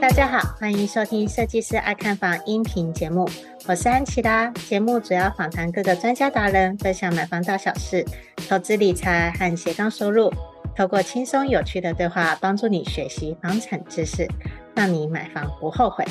大家好，欢迎收听《设计师爱看房》音频节目，我是安琪拉。节目主要访谈各个专家达人，分享买房大小事、投资理财和斜杠收入。透过轻松有趣的对话，帮助你学习房产知识，让你买房不后悔。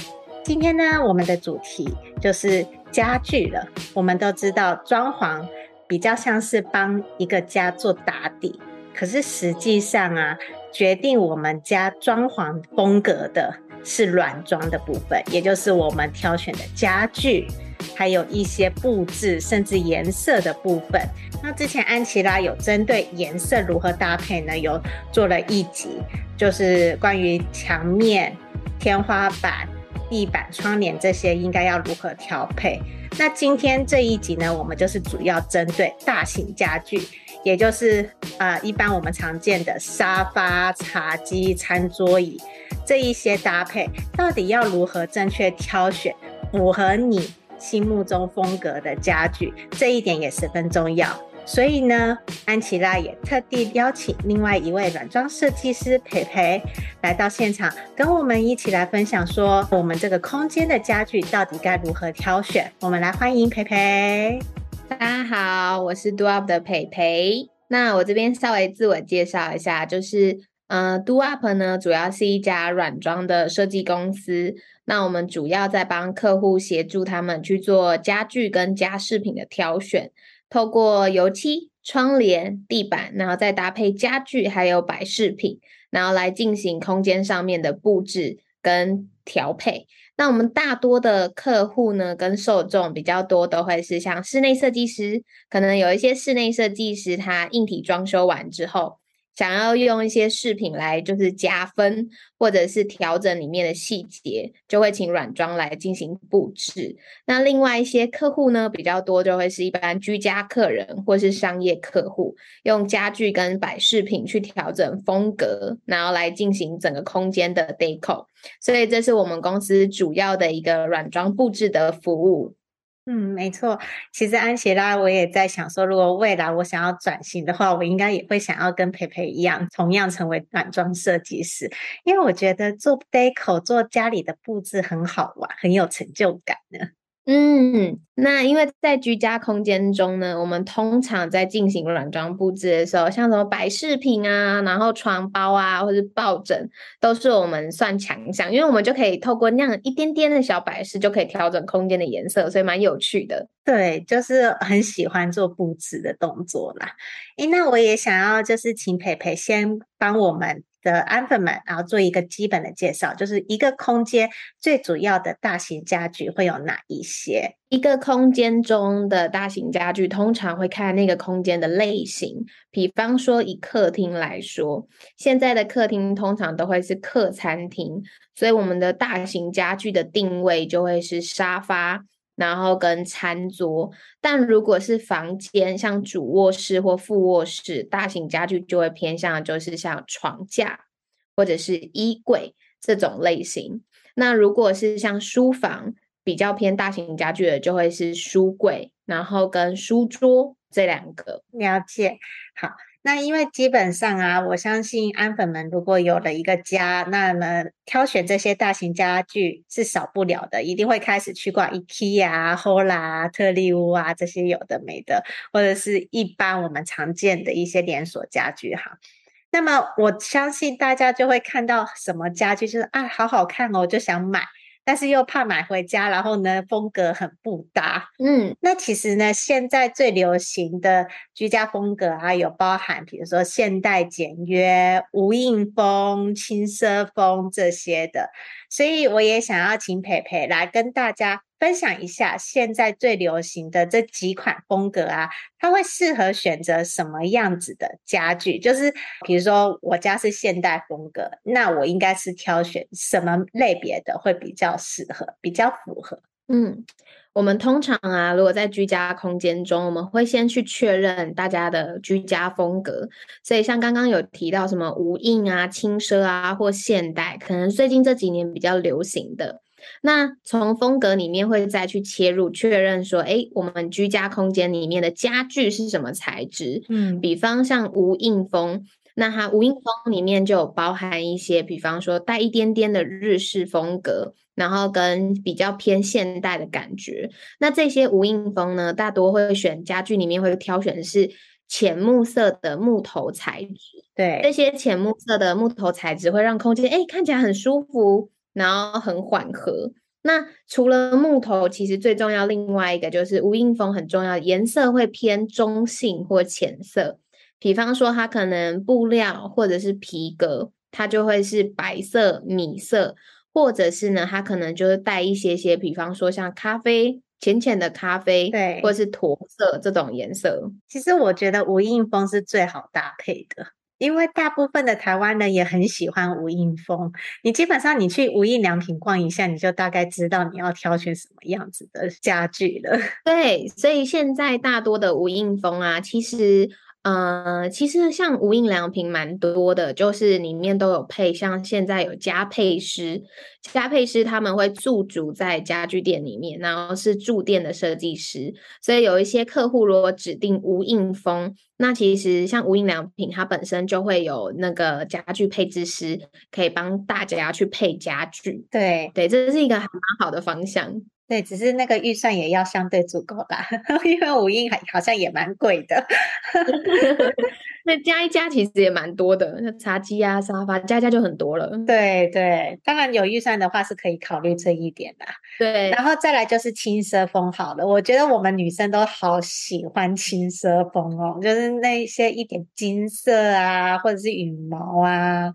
今天呢，我们的主题就是家具了。我们都知道，装潢比较像是帮一个家做打底，可是实际上啊，决定我们家装潢风格的。是软装的部分，也就是我们挑选的家具，还有一些布置，甚至颜色的部分。那之前安琪拉有针对颜色如何搭配呢，有做了一集，就是关于墙面、天花板、地板、窗帘这些应该要如何调配。那今天这一集呢，我们就是主要针对大型家具，也就是呃一般我们常见的沙发、茶几、餐桌椅。这一些搭配到底要如何正确挑选，符合你心目中风格的家具，这一点也十分重要。所以呢，安琪拉也特地邀请另外一位软装设计师培培来到现场，跟我们一起来分享，说我们这个空间的家具到底该如何挑选。我们来欢迎培培。大家好，我是 Do Up 的培培。那我这边稍微自我介绍一下，就是。呃，Do Up 呢，主要是一家软装的设计公司。那我们主要在帮客户协助他们去做家具跟家饰品的挑选，透过油漆、窗帘、地板，然后再搭配家具还有摆饰品，然后来进行空间上面的布置跟调配。那我们大多的客户呢，跟受众比较多，都会是像室内设计师，可能有一些室内设计师，他硬体装修完之后。想要用一些饰品来就是加分，或者是调整里面的细节，就会请软装来进行布置。那另外一些客户呢，比较多就会是一般居家客人或是商业客户，用家具跟摆饰品去调整风格，然后来进行整个空间的 deco。所以这是我们公司主要的一个软装布置的服务。嗯，没错。其实安琪拉，我也在想说，如果未来我想要转型的话，我应该也会想要跟培培一样，同样成为软装设计师，因为我觉得做 deco 做家里的布置很好玩，很有成就感呢。嗯，那因为在居家空间中呢，我们通常在进行软装布置的时候，像什么摆饰品啊，然后床包啊，或者抱枕，都是我们算强项，因为我们就可以透过那样一点点的小摆饰，就可以调整空间的颜色，所以蛮有趣的。对，就是很喜欢做布置的动作啦。诶，那我也想要就是请培培先帮我们。的安粉们，然后做一个基本的介绍，就是一个空间最主要的大型家具会有哪一些？一个空间中的大型家具通常会看那个空间的类型，比方说以客厅来说，现在的客厅通常都会是客餐厅，所以我们的大型家具的定位就会是沙发。然后跟餐桌，但如果是房间，像主卧室或副卧室，大型家具就会偏向就是像床架或者是衣柜这种类型。那如果是像书房，比较偏大型家具的，就会是书柜，然后跟书桌这两个。了解，好。那因为基本上啊，我相信安粉们如果有了一个家，那么挑选这些大型家具是少不了的，一定会开始去逛 IKEA、HOLA、特力屋啊这些有的没的，或者是一般我们常见的一些连锁家具哈。那么我相信大家就会看到什么家具就是啊，好好看哦，就想买。但是又怕买回家，然后呢，风格很不搭。嗯，那其实呢，现在最流行的居家风格啊，有包含比如说现代简约、无印风、轻奢风这些的。所以我也想要请培培来跟大家分享一下现在最流行的这几款风格啊，它会适合选择什么样子的家具？就是比如说我家是现代风格，那我应该是挑选什么类别的会比较适合、比较符合？嗯，我们通常啊，如果在居家空间中，我们会先去确认大家的居家风格。所以像刚刚有提到什么无印啊、轻奢啊或现代，可能最近这几年比较流行的。那从风格里面会再去切入，确认说，哎，我们居家空间里面的家具是什么材质？嗯，比方像无印风，那它无印风里面就有包含一些，比方说带一点点的日式风格，然后跟比较偏现代的感觉。那这些无印风呢，大多会选家具里面会挑选的是浅木色的木头材质。对，这些浅木色的木头材质会让空间哎看起来很舒服。然后很缓和。那除了木头，其实最重要另外一个就是无印风很重要，颜色会偏中性或浅色。比方说，它可能布料或者是皮革，它就会是白色、米色，或者是呢，它可能就是带一些些，比方说像咖啡、浅浅的咖啡，对，或者是驼色这种颜色。其实我觉得无印风是最好搭配的。因为大部分的台湾人也很喜欢无印风，你基本上你去无印良品逛一下，你就大概知道你要挑选什么样子的家具了。对，所以现在大多的无印风啊，其实。呃，其实像无印良品蛮多的，就是里面都有配，像现在有家配师，家配师他们会驻足在家具店里面，然后是驻店的设计师，所以有一些客户如果指定无印风，那其实像无印良品，它本身就会有那个家具配置师，可以帮大家去配家具。对对，这是一个还蛮好的方向。对，只是那个预算也要相对足够啦，因为五印还好像也蛮贵的。那加一加其实也蛮多的，那茶几啊、沙发加一加就很多了。对对，当然有预算的话是可以考虑这一点的。对，然后再来就是轻奢风好了，我觉得我们女生都好喜欢轻奢风哦，就是那些一点金色啊，或者是羽毛啊。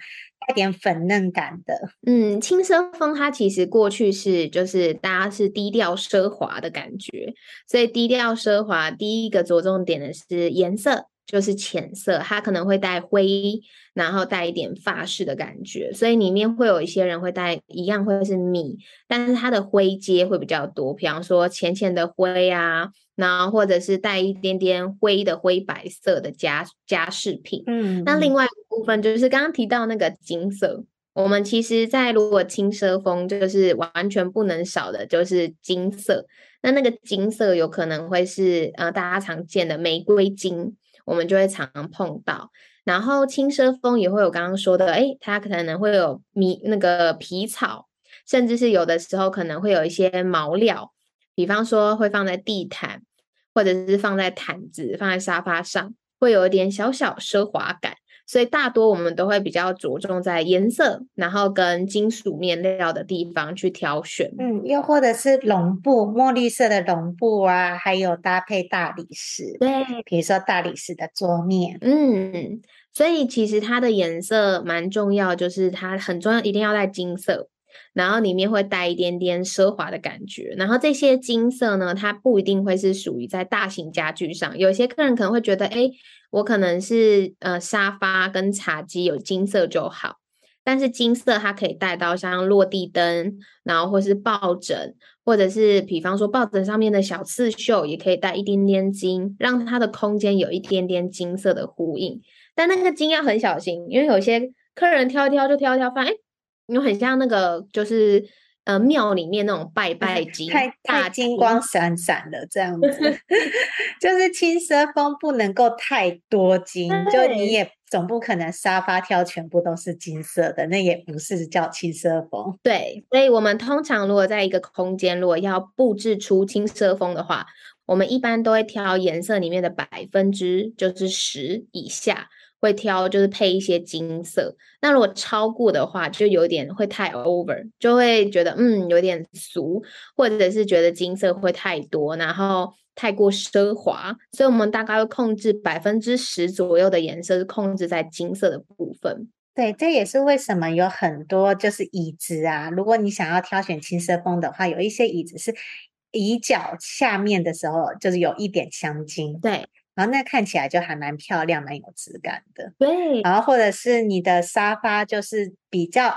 带点粉嫩感的，嗯，轻奢风它其实过去是就是大家是低调奢华的感觉，所以低调奢华第一个着重点的是颜色，就是浅色，它可能会带灰，然后带一点发饰的感觉，所以里面会有一些人会带一样会是米，但是它的灰阶会比较多，比方说浅浅的灰啊。然后或者是带一点点灰的灰白色的家家饰品，嗯，那另外一部分就是刚刚提到那个金色，我们其实，在如果轻奢风就是完全不能少的，就是金色。那那个金色有可能会是呃大家常见的玫瑰金，我们就会常常碰到。然后轻奢风也会有刚刚说的，哎，它可能会有米那个皮草，甚至是有的时候可能会有一些毛料，比方说会放在地毯。或者是放在毯子、放在沙发上，会有一点小小奢华感，所以大多我们都会比较着重在颜色，然后跟金属面料的地方去挑选。嗯，又或者是绒布、墨绿色的绒布啊，还有搭配大理石，对，比如说大理石的桌面。嗯，所以其实它的颜色蛮重要，就是它很重要，一定要带金色。然后里面会带一点点奢华的感觉，然后这些金色呢，它不一定会是属于在大型家具上。有些客人可能会觉得，哎，我可能是呃沙发跟茶几有金色就好，但是金色它可以带到像落地灯，然后或是抱枕，或者是比方说抱枕上面的小刺绣，也可以带一点点金，让它的空间有一点点金色的呼应。但那个金要很小心，因为有些客人挑一挑就挑一挑，发现哎。因为很像那个，就是呃庙里面那种拜 拜金，太太金光闪闪的这样子 就是轻奢风不能够太多金，就你也总不可能沙发挑全部都是金色的，那也不是叫轻奢风。对，所以我们通常如果在一个空间，如果要布置出轻奢风的话，我们一般都会挑颜色里面的百分之就是十以下。会挑就是配一些金色，那如果超过的话，就有点会太 over，就会觉得嗯有点俗，或者是觉得金色会太多，然后太过奢华，所以我们大概会控制百分之十左右的颜色是控制在金色的部分。对，这也是为什么有很多就是椅子啊，如果你想要挑选轻奢风的话，有一些椅子是椅脚下面的时候就是有一点镶金。对。然后那看起来就还蛮漂亮，蛮有质感的。对，然后或者是你的沙发就是比较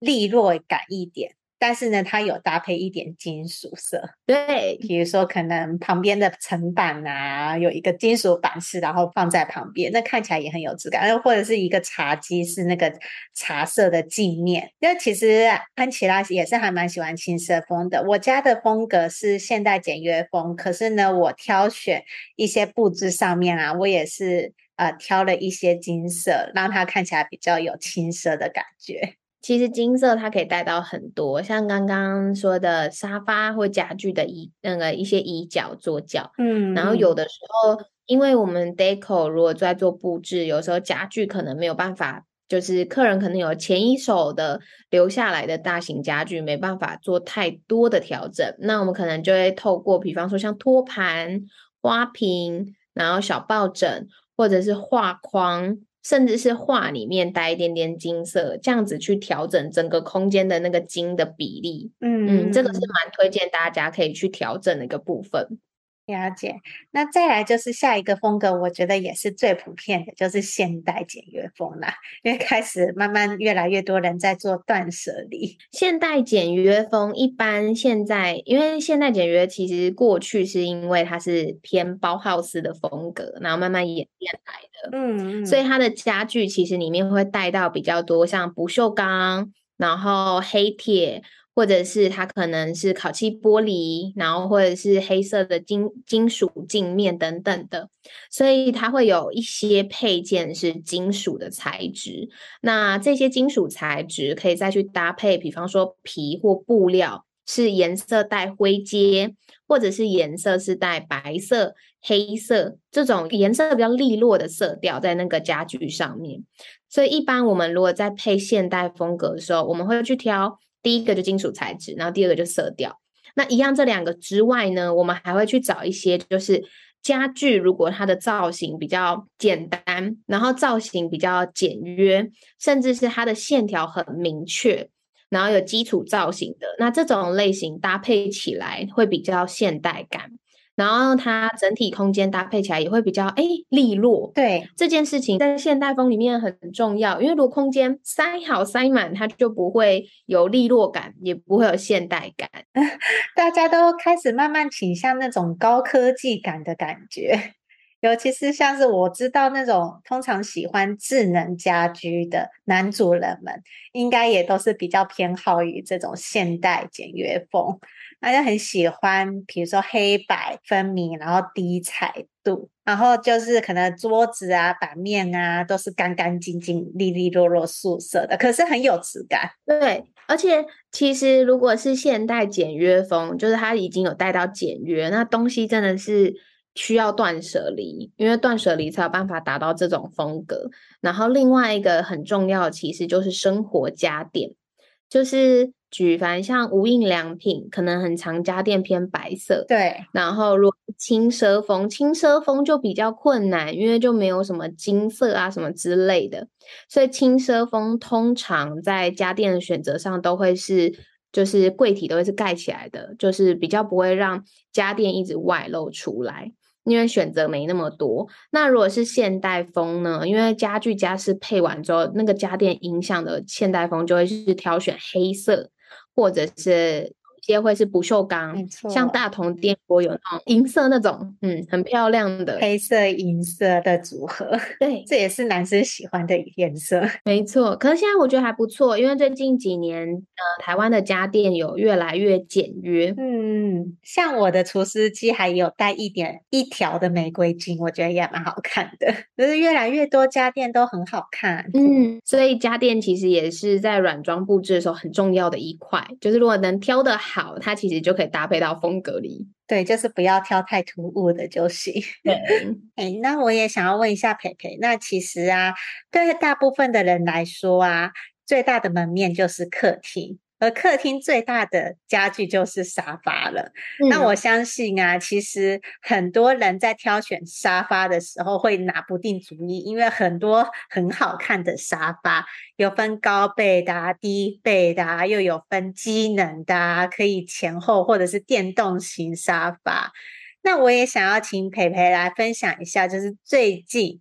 利落感一点，但是呢，它有搭配一点金属色，对，比如说可能旁边的层板啊，有一个金属板式，然后放在旁边，那看起来也很有质感。又或者是一个茶几是那个茶色的镜面。那其实安琪拉也是还蛮喜欢轻奢风的。我家的风格是现代简约风，可是呢，我挑选一些布置上面啊，我也是呃挑了一些金色，让它看起来比较有轻奢的感觉。其实金色它可以带到很多，像刚刚说的沙发或家具的椅，那个一些椅脚、桌脚，嗯，然后有的时候，因为我们 deco 如果在做布置，有时候家具可能没有办法，就是客人可能有前一手的留下来的大型家具，没办法做太多的调整，那我们可能就会透过，比方说像托盘、花瓶，然后小抱枕，或者是画框。甚至是画里面带一点点金色，这样子去调整整个空间的那个金的比例。嗯嗯，这个是蛮推荐大家可以去调整的一个部分。了解，那再来就是下一个风格，我觉得也是最普遍的，就是现代简约风啦。因为开始慢慢越来越多人在做断舍离。现代简约风一般现在，因为现代简约其实过去是因为它是偏包豪斯的风格，然后慢慢演变来的。嗯，所以它的家具其实里面会带到比较多像不锈钢，然后黑铁。或者是它可能是烤漆玻璃，然后或者是黑色的金金属镜面等等的，所以它会有一些配件是金属的材质。那这些金属材质可以再去搭配，比方说皮或布料是颜色带灰阶，或者是颜色是带白色、黑色这种颜色比较利落的色调在那个家具上面。所以一般我们如果在配现代风格的时候，我们会去挑。第一个就金属材质，然后第二个就色调。那一样这两个之外呢，我们还会去找一些，就是家具如果它的造型比较简单，然后造型比较简约，甚至是它的线条很明确，然后有基础造型的，那这种类型搭配起来会比较现代感。然后它整体空间搭配起来也会比较哎利落，对这件事情在现代风里面很重要，因为如果空间塞好塞满，它就不会有利落感，也不会有现代感。大家都开始慢慢倾向那种高科技感的感觉，尤其是像是我知道那种通常喜欢智能家居的男主人们，应该也都是比较偏好于这种现代简约风。大家很喜欢，比如说黑白分明，然后低彩度，然后就是可能桌子啊、板面啊都是干干净净、利利落落、素色的，可是很有质感。对，而且其实如果是现代简约风，就是它已经有带到简约，那东西真的是需要断舍离，因为断舍离才有办法达到这种风格。然后另外一个很重要，其实就是生活家电，就是。举凡像无印良品，可能很常家电偏白色。对，然后如果轻奢风，轻奢风就比较困难，因为就没有什么金色啊什么之类的，所以轻奢风通常在家电的选择上都会是，就是柜体都会是盖起来的，就是比较不会让家电一直外露出来。因为选择没那么多，那如果是现代风呢？因为家具家饰配完之后，那个家电影响的现代风就会是挑选黑色。或者是些会是不锈钢，没错，像大同电锅有那种银色那种，嗯，很漂亮的黑色银色的组合，对，这也是男生喜欢的颜色，没错。可是现在我觉得还不错，因为最近几年，呃，台湾的家电有越来越简约，嗯，像我的厨师机还有带一点一条的玫瑰金，我觉得也蛮好看的。就是越来越多家电都很好看，嗯，所以家电其实也是在软装布置的时候很重要的一块，就是如果能挑得好。它其实就可以搭配到风格里。对，就是不要挑太突兀的就行。对，哎、欸，那我也想要问一下培培，那其实啊，对大部分的人来说啊，最大的门面就是客厅。而客厅最大的家具就是沙发了。嗯。那我相信啊，其实很多人在挑选沙发的时候会拿不定主意，因为很多很好看的沙发，有分高背的啊、低背的啊，又有分机能的啊，可以前后或者是电动型沙发。那我也想要请培培来分享一下，就是最近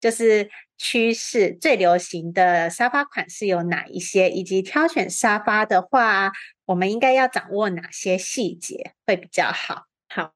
就是。趋势最流行的沙发款式有哪一些？以及挑选沙发的话，我们应该要掌握哪些细节会比较好？好，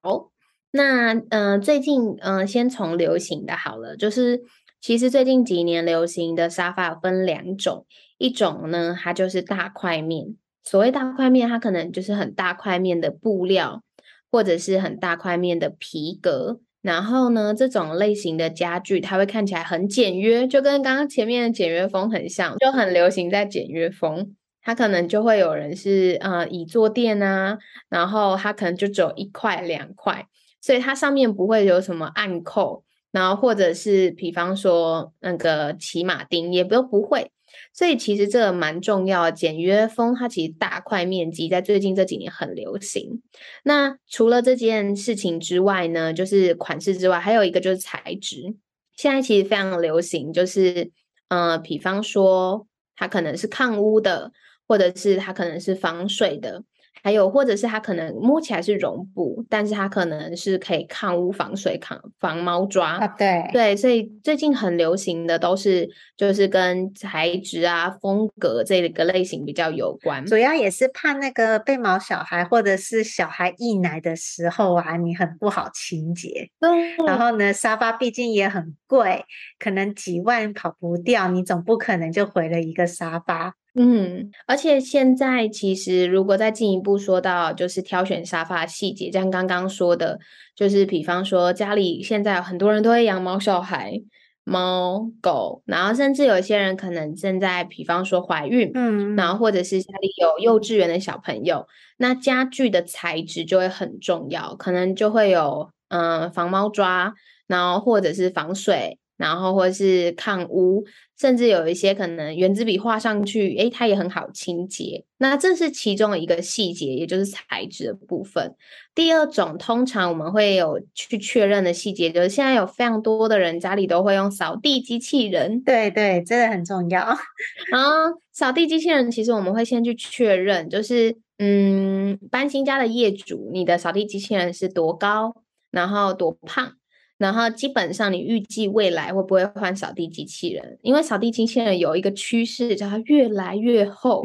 那嗯、最近嗯、先从流行的好了，就是其实最近几年流行的沙发分两种，一种呢，它就是大块面。所谓大块面，它可能就是很大块面的布料，或者是很大块面的皮革。然后呢，这种类型的家具，它会看起来很简约，就跟刚刚前面的简约风很像，就很流行在简约风。它可能就会有人是呃椅坐垫啊，然后它可能就只有一块两块，所以它上面不会有什么暗扣，然后或者是比方说那个骑马钉也不不会。所以其实这个蛮重要，简约风它其实大块面积在最近这几年很流行。那除了这件事情之外呢，就是款式之外，还有一个就是材质。现在其实非常流行，就是呃，比方说它可能是抗污的，或者是它可能是防水的。还有，或者是它可能摸起来是绒布，但是它可能是可以抗污、防水、抗防猫抓。啊，对对，所以最近很流行的都是就是跟材质啊、风格这个类型比较有关。主要也是怕那个被毛小孩或者是小孩溢奶的时候啊，你很不好清洁。嗯。然后呢，沙发毕竟也很贵，可能几万跑不掉，你总不可能就回了一个沙发。嗯，而且现在其实如果再进一步说到，就是挑选沙发细节，像刚刚说的，就是比方说家里现在有很多人都会养猫小孩、猫狗，然后甚至有一些人可能正在，比方说怀孕，嗯，然后或者是家里有幼稚园的小朋友，那家具的材质就会很重要，可能就会有嗯、呃、防猫抓，然后或者是防水。然后或者是抗污，甚至有一些可能原子笔画上去，诶，它也很好清洁。那这是其中一个细节，也就是材质的部分。第二种，通常我们会有去确认的细节，就是现在有非常多的人家里都会用扫地机器人。对对，这个很重要。然后扫地机器人，其实我们会先去确认，就是嗯，搬新家的业主，你的扫地机器人是多高，然后多胖。然后基本上，你预计未来会不会换扫地机器人？因为扫地机器人有一个趋势，叫它越来越厚，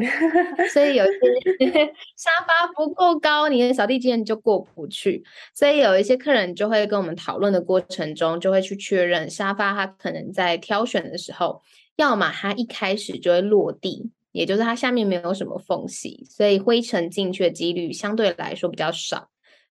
所以有一些 沙发不够高，你的扫地机器人就过不去。所以有一些客人就会跟我们讨论的过程中，就会去确认沙发，它可能在挑选的时候，要么它一开始就会落地，也就是它下面没有什么缝隙，所以灰尘进去的几率相对来说比较少。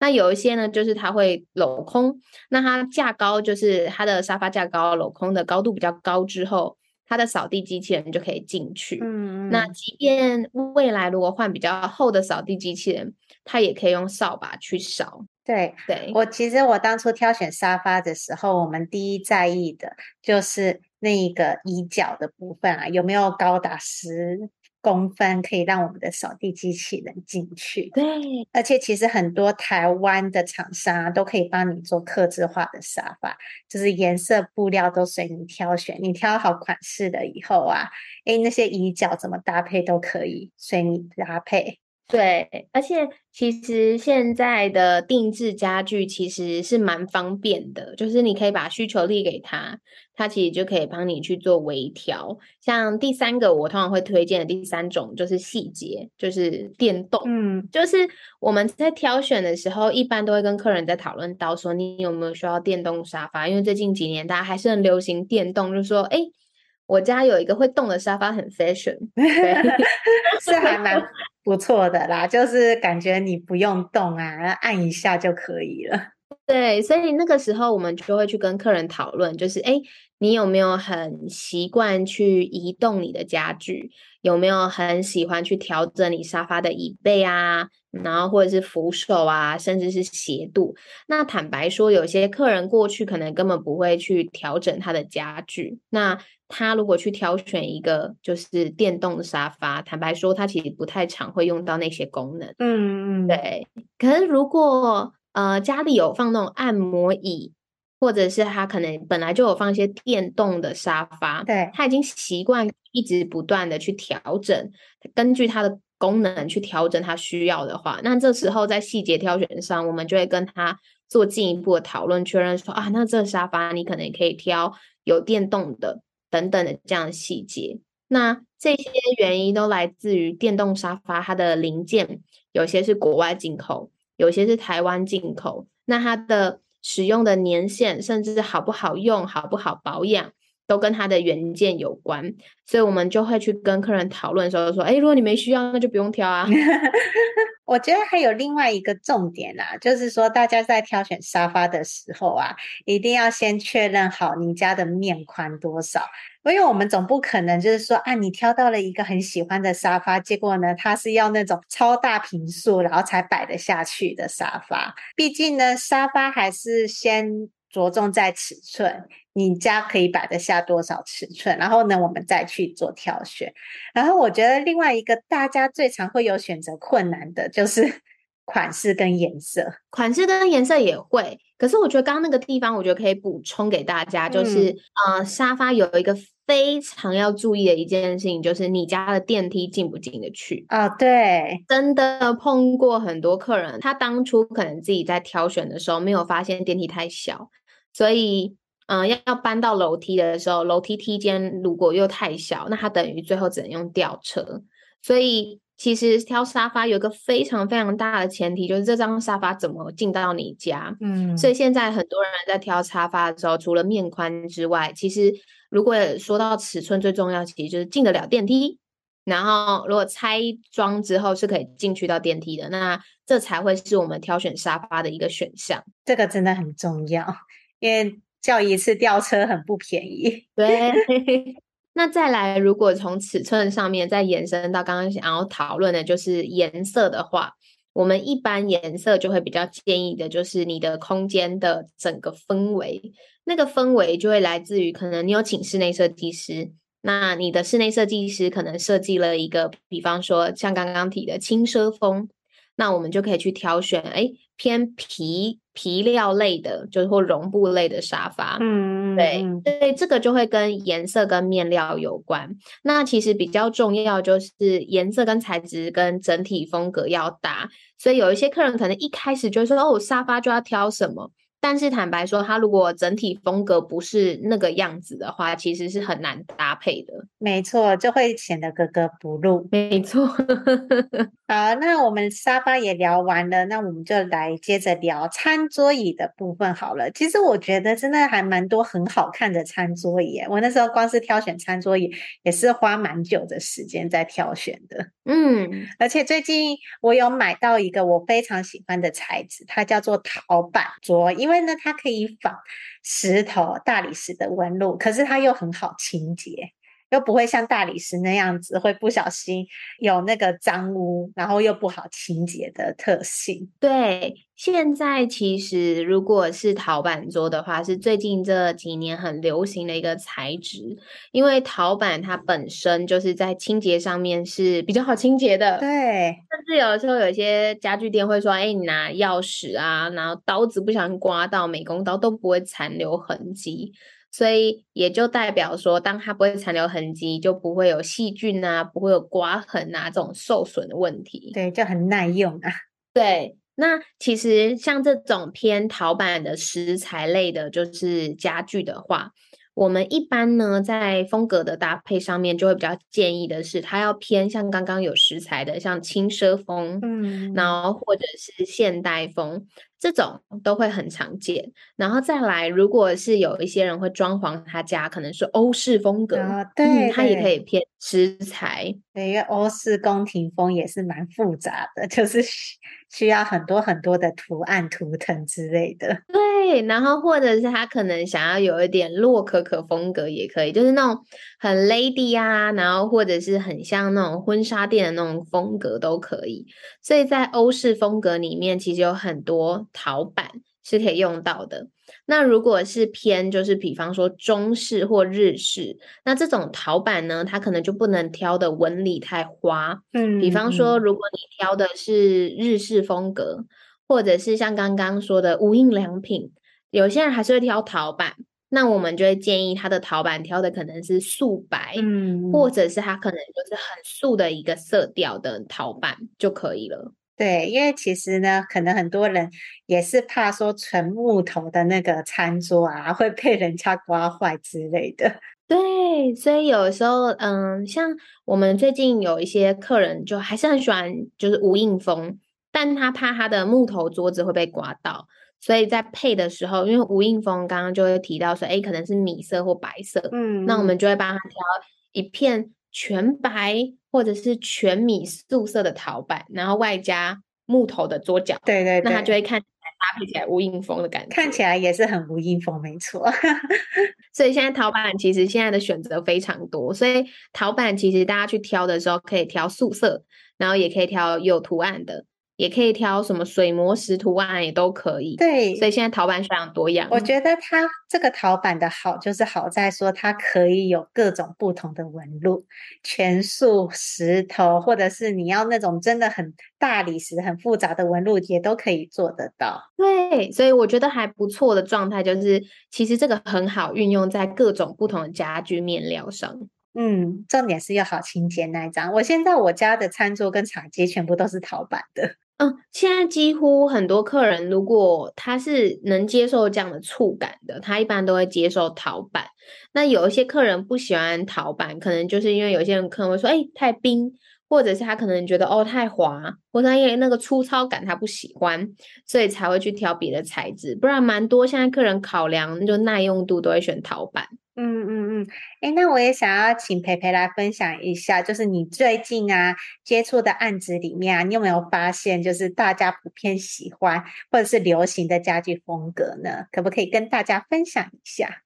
那有一些呢，就是它会镂空，那它架高，就是它的沙发架高，镂空的高度比较高之后，它的扫地机器人就可以进去。嗯，那即便未来如果换比较厚的扫地机器人，它也可以用扫把去扫。对对，我其实我当初挑选沙发的时候，我们第一在意的就是那一个椅脚的部分啊，有没有高达十公分可以让我们的扫地机器人进去，对，而且其实很多台湾的厂商啊都可以帮你做客制化的沙发，就是颜色、布料都随你挑选，你挑好款式了以后啊，诶，那些椅脚怎么搭配都可以随你搭配。对，而且其实现在的定制家具其实是蛮方便的，就是你可以把需求列给他，他其实就可以帮你去做微调。像第三个，我通常会推荐的第三种就是细节，就是电动。嗯，就是我们在挑选的时候，一般都会跟客人在讨论到说，你有没有需要电动沙发？因为最近几年大家还是很流行电动，就是说，哎。我家有一个会动的沙发，很 fashion，对 是还蛮不错的啦。就是感觉你不用动啊，按一下就可以了。对，所以那个时候我们就会去跟客人讨论，就是哎，你有没有很习惯去移动你的家具？有没有很喜欢去调整你沙发的椅背啊？然后或者是扶手啊，甚至是斜度。那坦白说，有些客人过去可能根本不会去调整他的家具。那他如果去挑选一个就是电动的沙发，坦白说，他其实不太常会用到那些功能。嗯嗯，对。可是如果呃家里有放那种按摩椅，或者是他可能本来就有放一些电动的沙发，对，他已经习惯一直不断的去调整，根据他的。功能去调整他需要的话，那这时候在细节挑选上，我们就会跟他做进一步的讨论，确认说啊，那这沙发你可能也可以挑有电动的等等的这样的细节。那这些原因都来自于电动沙发它的零件，有些是国外进口，有些是台湾进口。那它的使用的年限，甚至好不好用、好不好保养，都跟它的原件有关。所以我们就会去跟客人讨论的时候说：“哎，如果你没需要，那就不用挑啊。”我觉得还有另外一个重点啊，就是说大家在挑选沙发的时候啊，一定要先确认好你家的面宽多少，因为我们总不可能就是说啊，你挑到了一个很喜欢的沙发，结果呢，它是要那种超大平数，然后才摆得下去的沙发。毕竟呢，沙发还是先着重在尺寸。你家可以摆得下多少尺寸？然后呢，我们再去做挑选。然后我觉得另外一个大家最常会有选择困难的就是 款式跟颜色。款式跟颜色也会，可是我觉得刚刚那个地方，我觉得可以补充给大家，就是、嗯、呃，沙发有一个非常要注意的一件事情，就是你家的电梯进不进得去啊、哦？对，真的碰过很多客人，他当初可能自己在挑选的时候没有发现电梯太小，所以。嗯，要要搬到楼梯的时候，楼梯梯间如果又太小，那它等于最后只能用吊车。所以其实挑沙发有一个非常非常大的前提，就是这张沙发怎么进到你家。嗯，所以现在很多人在挑沙发的时候，除了面宽之外，其实如果说到尺寸，最重要其实就是进得了电梯。然后如果拆装之后是可以进去到电梯的，那这才会是我们挑选沙发的一个选项。这个真的很重要，因为。叫一次吊车很不便宜，对。那再来，如果从尺寸上面再延伸到刚刚想要讨论的，就是颜色的话，我们一般颜色就会比较建议的，就是你的空间的整个氛围，那个氛围就会来自于可能你有请室内设计师，那你的室内设计师可能设计了一个，比方说像刚刚提的轻奢风，那我们就可以去挑选，哎，偏皮。皮料类的，就是或绒布类的沙发，嗯，对，所以这个就会跟颜色跟面料有关。那其实比较重要就是颜色跟材质跟整体风格要搭。所以有一些客人可能一开始就说，哦，沙发就要挑什么。但是坦白说，它如果整体风格不是那个样子的话，其实是很难搭配的。没错，就会显得格格不入。没错。好，那我们沙发也聊完了，那我们就来接着聊餐桌椅的部分好了。其实我觉得真的还蛮多很好看的餐桌椅，我那时候光是挑选餐桌椅也是花蛮久的时间在挑选的。嗯，而且最近我有买到一个我非常喜欢的材质，它叫做陶板桌，因为呢，它可以仿石头、大理石的纹路，可是它又很好清洁。又不会像大理石那样子会不小心有那个脏污，然后又不好清洁的特性。对，现在其实如果是陶板桌的话，是最近这几年很流行的一个材质，因为陶板它本身就是在清洁上面是比较好清洁的。对，甚至有的时候有些家具店会说：“哎，你拿钥匙啊，然后刀子不小心刮到美工刀都不会残留痕迹。”所以也就代表说，当它不会残留痕迹，就不会有细菌啊，不会有刮痕啊这种受损的问题。对，就很耐用啊。对，那其实像这种偏陶板的石材类的，就是家具的话。我们一般呢，在风格的搭配上面，就会比较建议的是，它要偏像刚刚有石材的，像轻奢风，嗯，然后或者是现代风，这种都会很常见。然后再来，如果是有一些人会装潢他家，可能是欧式风格，啊、对，对，它也可以偏石材。对，因为欧式宫廷风也是蛮复杂的，就是需要很多很多的图案、图腾之类的。对，然后或者是他可能想要有一点洛可可风格也可以，就是那种很 lady 啊，然后或者是很像那种婚纱店的那种风格都可以。所以在欧式风格里面，其实有很多陶板是可以用到的。那如果是偏，就是比方说中式或日式，那这种陶板呢，它可能就不能挑的纹理太花。嗯，比方说，如果你挑的是日式风格，或者是像刚刚说的无印良品，有些人还是会挑陶板，那我们就会建议他的陶板挑的可能是素白，嗯，或者是他可能就是很素的一个色调的陶板就可以了。对，因为其实呢，可能很多人也是怕说纯木头的那个餐桌啊，会被人家刮坏之类的。对，所以有时候，嗯，像我们最近有一些客人就还是很喜欢，就是无印风，但他怕他的木头桌子会被刮到，所以在配的时候，因为无印风刚刚就会提到说，哎，可能是米色或白色，嗯，那我们就会帮他挑一片全白或者是全米素色的陶板，然后外加木头的桌角，对对对，那他就会看。搭配起来无印风的感觉，看起来也是很无印风，没错。所以现在陶板其实现在的选择非常多，所以陶板其实大家去挑的时候可以挑素色，然后也可以挑有图案的。也可以挑什么水磨石图案也都可以，对，所以现在陶板非常多样。我觉得它这个陶板的好，就是好在说它可以有各种不同的纹路，全素石头，或者是你要那种真的很大理石、很复杂的纹路，也都可以做得到。对，所以我觉得还不错的状态就是，其实这个很好运用在各种不同的家居面料上。嗯，重点是要好清洁那一张。我现在我家的餐桌跟茶几全部都是陶板的。嗯，现在几乎很多客人，如果他是能接受这样的触感的，他一般都会接受陶板。那有一些客人不喜欢陶板，可能就是因为有些人可能会说，哎、太冰，或者是他可能觉得哦太滑，或者因为那个粗糙感他不喜欢，所以才会去挑别的材质。不然蛮多现在客人考量就耐用度，都会选陶板。嗯嗯嗯，哎，那我也想要请培培来分享一下，就是你最近啊接触的案子里面啊，你有没有发现就是大家普遍喜欢或者是流行的家具风格呢？可不可以跟大家分享一下？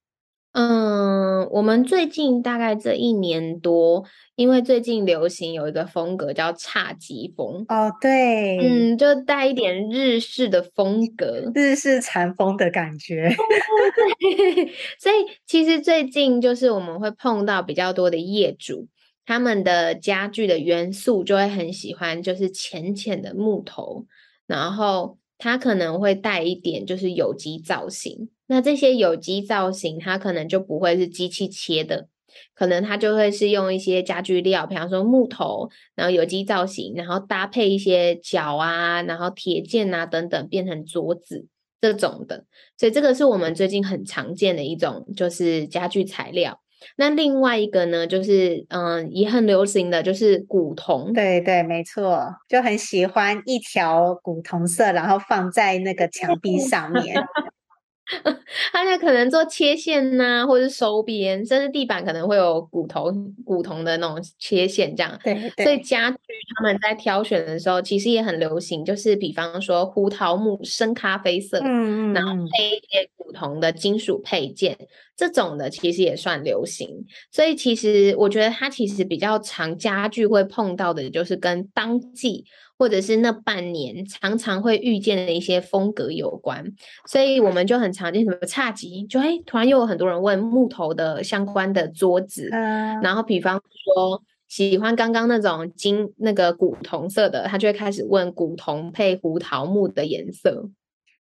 嗯，我们最近大概这一年多，因为最近流行有一个风格叫侘寂风哦，对，嗯，就带一点日式的风格，日式禅风的感觉。对，所以其实最近就是我们会碰到比较多的业主，他们的家具的元素就会很喜欢，就是浅浅的木头，然后它可能会带一点就是有机造型。那这些有机造型，它可能就不会是机器切的，可能它就会是用一些家具料，比方说木头，然后有机造型，然后搭配一些角啊，然后铁件啊等等，变成桌子这种的。所以这个是我们最近很常见的一种，就是家具材料。那另外一个呢，就是嗯，也很流行的就是古铜。对对，没错，就很喜欢一条古铜色，然后放在那个墙壁上面。他就可能做切线呐、啊，或者是收边，甚至地板可能会有古铜、古铜的那种切线，这样。对，对。所以家具他们在挑选的时候，其实也很流行，就是比方说胡桃木深咖啡色，嗯嗯，然后配一些古铜的金属配件，这种的其实也算流行。所以其实我觉得它其实比较常家具会碰到的，就是跟当季。或者是那半年常常会遇见的一些风格有关，所以我们就很常见什么侘寂，就哎，突然又有很多人问木头的相关的桌子，嗯，然后比方说喜欢刚刚那种金那个古铜色的，他就会开始问古铜配胡桃木的颜色，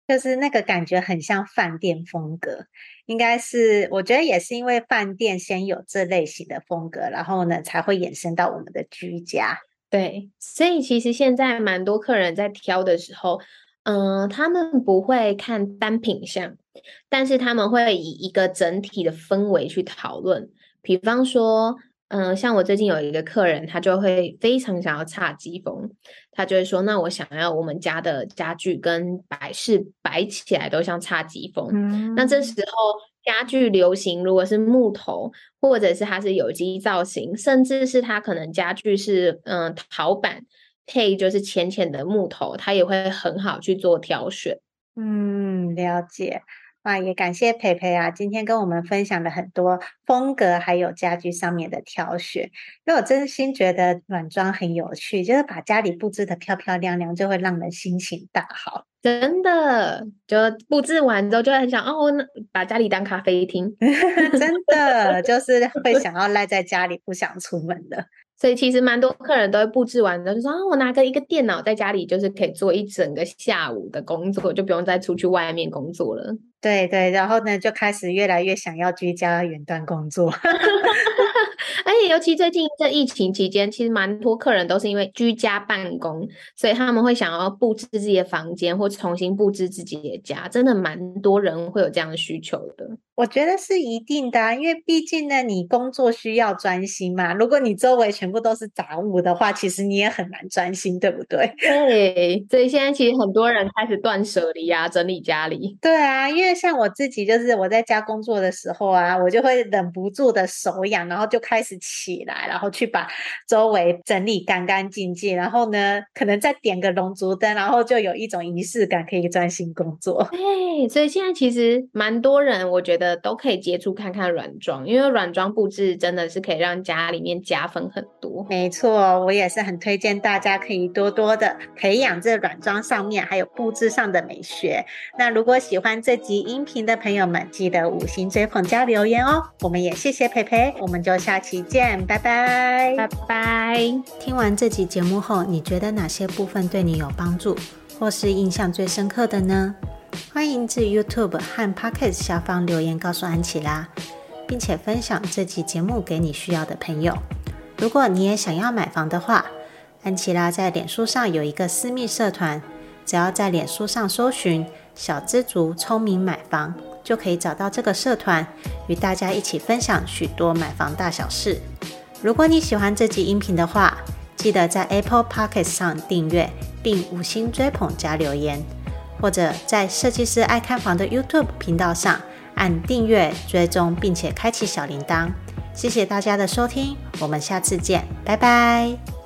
就是那个感觉很像饭店风格，应该是我觉得也是因为饭店先有这类型的风格，然后呢才会衍生到我们的居家。对，所以其实现在蛮多客人在挑的时候，嗯、呃，他们不会看单品项，但是他们会以一个整体的氛围去讨论。比方说，嗯、呃，像我最近有一个客人，他就会非常想要侘寂风，他就会说：“那我想要我们家的家具跟摆饰摆起来都像侘寂风。嗯”那这时候。家具流行，如果是木头，或者是它是有机造型，甚至是它可能家具是嗯陶板配就是浅浅的木头，它也会很好去做挑选。嗯，了解。哇，也感谢培培啊，今天跟我们分享了很多风格，还有家具上面的挑选。因为我真心觉得软装很有趣，就是把家里布置的漂漂亮亮，就会让人心情大好。真的，就布置完之后就很想哦，那把家里当咖啡厅。真的，就是会 想要赖在家里，不想出门的。所以其实蛮多客人都会布置完然后就说啊，我拿个一个电脑在家里，就是可以做一整个下午的工作，就不用再出去外面工作了。对对，然后呢，就开始越来越想要居家远端工作。而且尤其最近这疫情期间，其实蛮多客人都是因为居家办公，所以他们会想要布置自己的房间或重新布置自己的家，真的蛮多人会有这样的需求的。我觉得是一定的啊，因为毕竟呢，你工作需要专心嘛。如果你周围全部都是杂物的话，其实你也很难专心，对不对？对，所以现在其实很多人开始断舍离啊，整理家里。对啊，因为像我自己，就是我在家工作的时候啊，我就会忍不住的手痒，然后就开始起来，然后去把周围整理干干净净，然后呢，可能再点个龙烛灯，然后就有一种仪式感，可以专心工作。对，所以现在其实蛮多人，我觉得。都可以接触看看软装，因为软装布置真的是可以让家里面加分很多。没错，我也是很推荐大家可以多多的培养这软装上面还有布置上的美学。那如果喜欢这集音频的朋友们，记得五星追捧加留言哦。我们也谢谢培培，我们就下期期见，拜拜，拜拜。听完这集节目后，你觉得哪些部分对你有帮助，或是印象最深刻的呢？欢迎至 YouTube 和 Podcast 下方留言告诉安琪拉，并且分享这期节目给你需要的朋友。如果你也想要买房的话，安琪拉在脸书上有一个私密社团，只要在脸书上搜寻“小资族聪明买房”，就可以找到这个社团，与大家一起分享许多买房大小事。如果你喜欢这集音频的话，记得在 Apple Podcast 上订阅，并五星追捧加留言。或者在设计师爱看房的 YouTube 频道上按订阅、追踪，并且开启小铃铛。谢谢大家的收听，我们下次见，拜拜。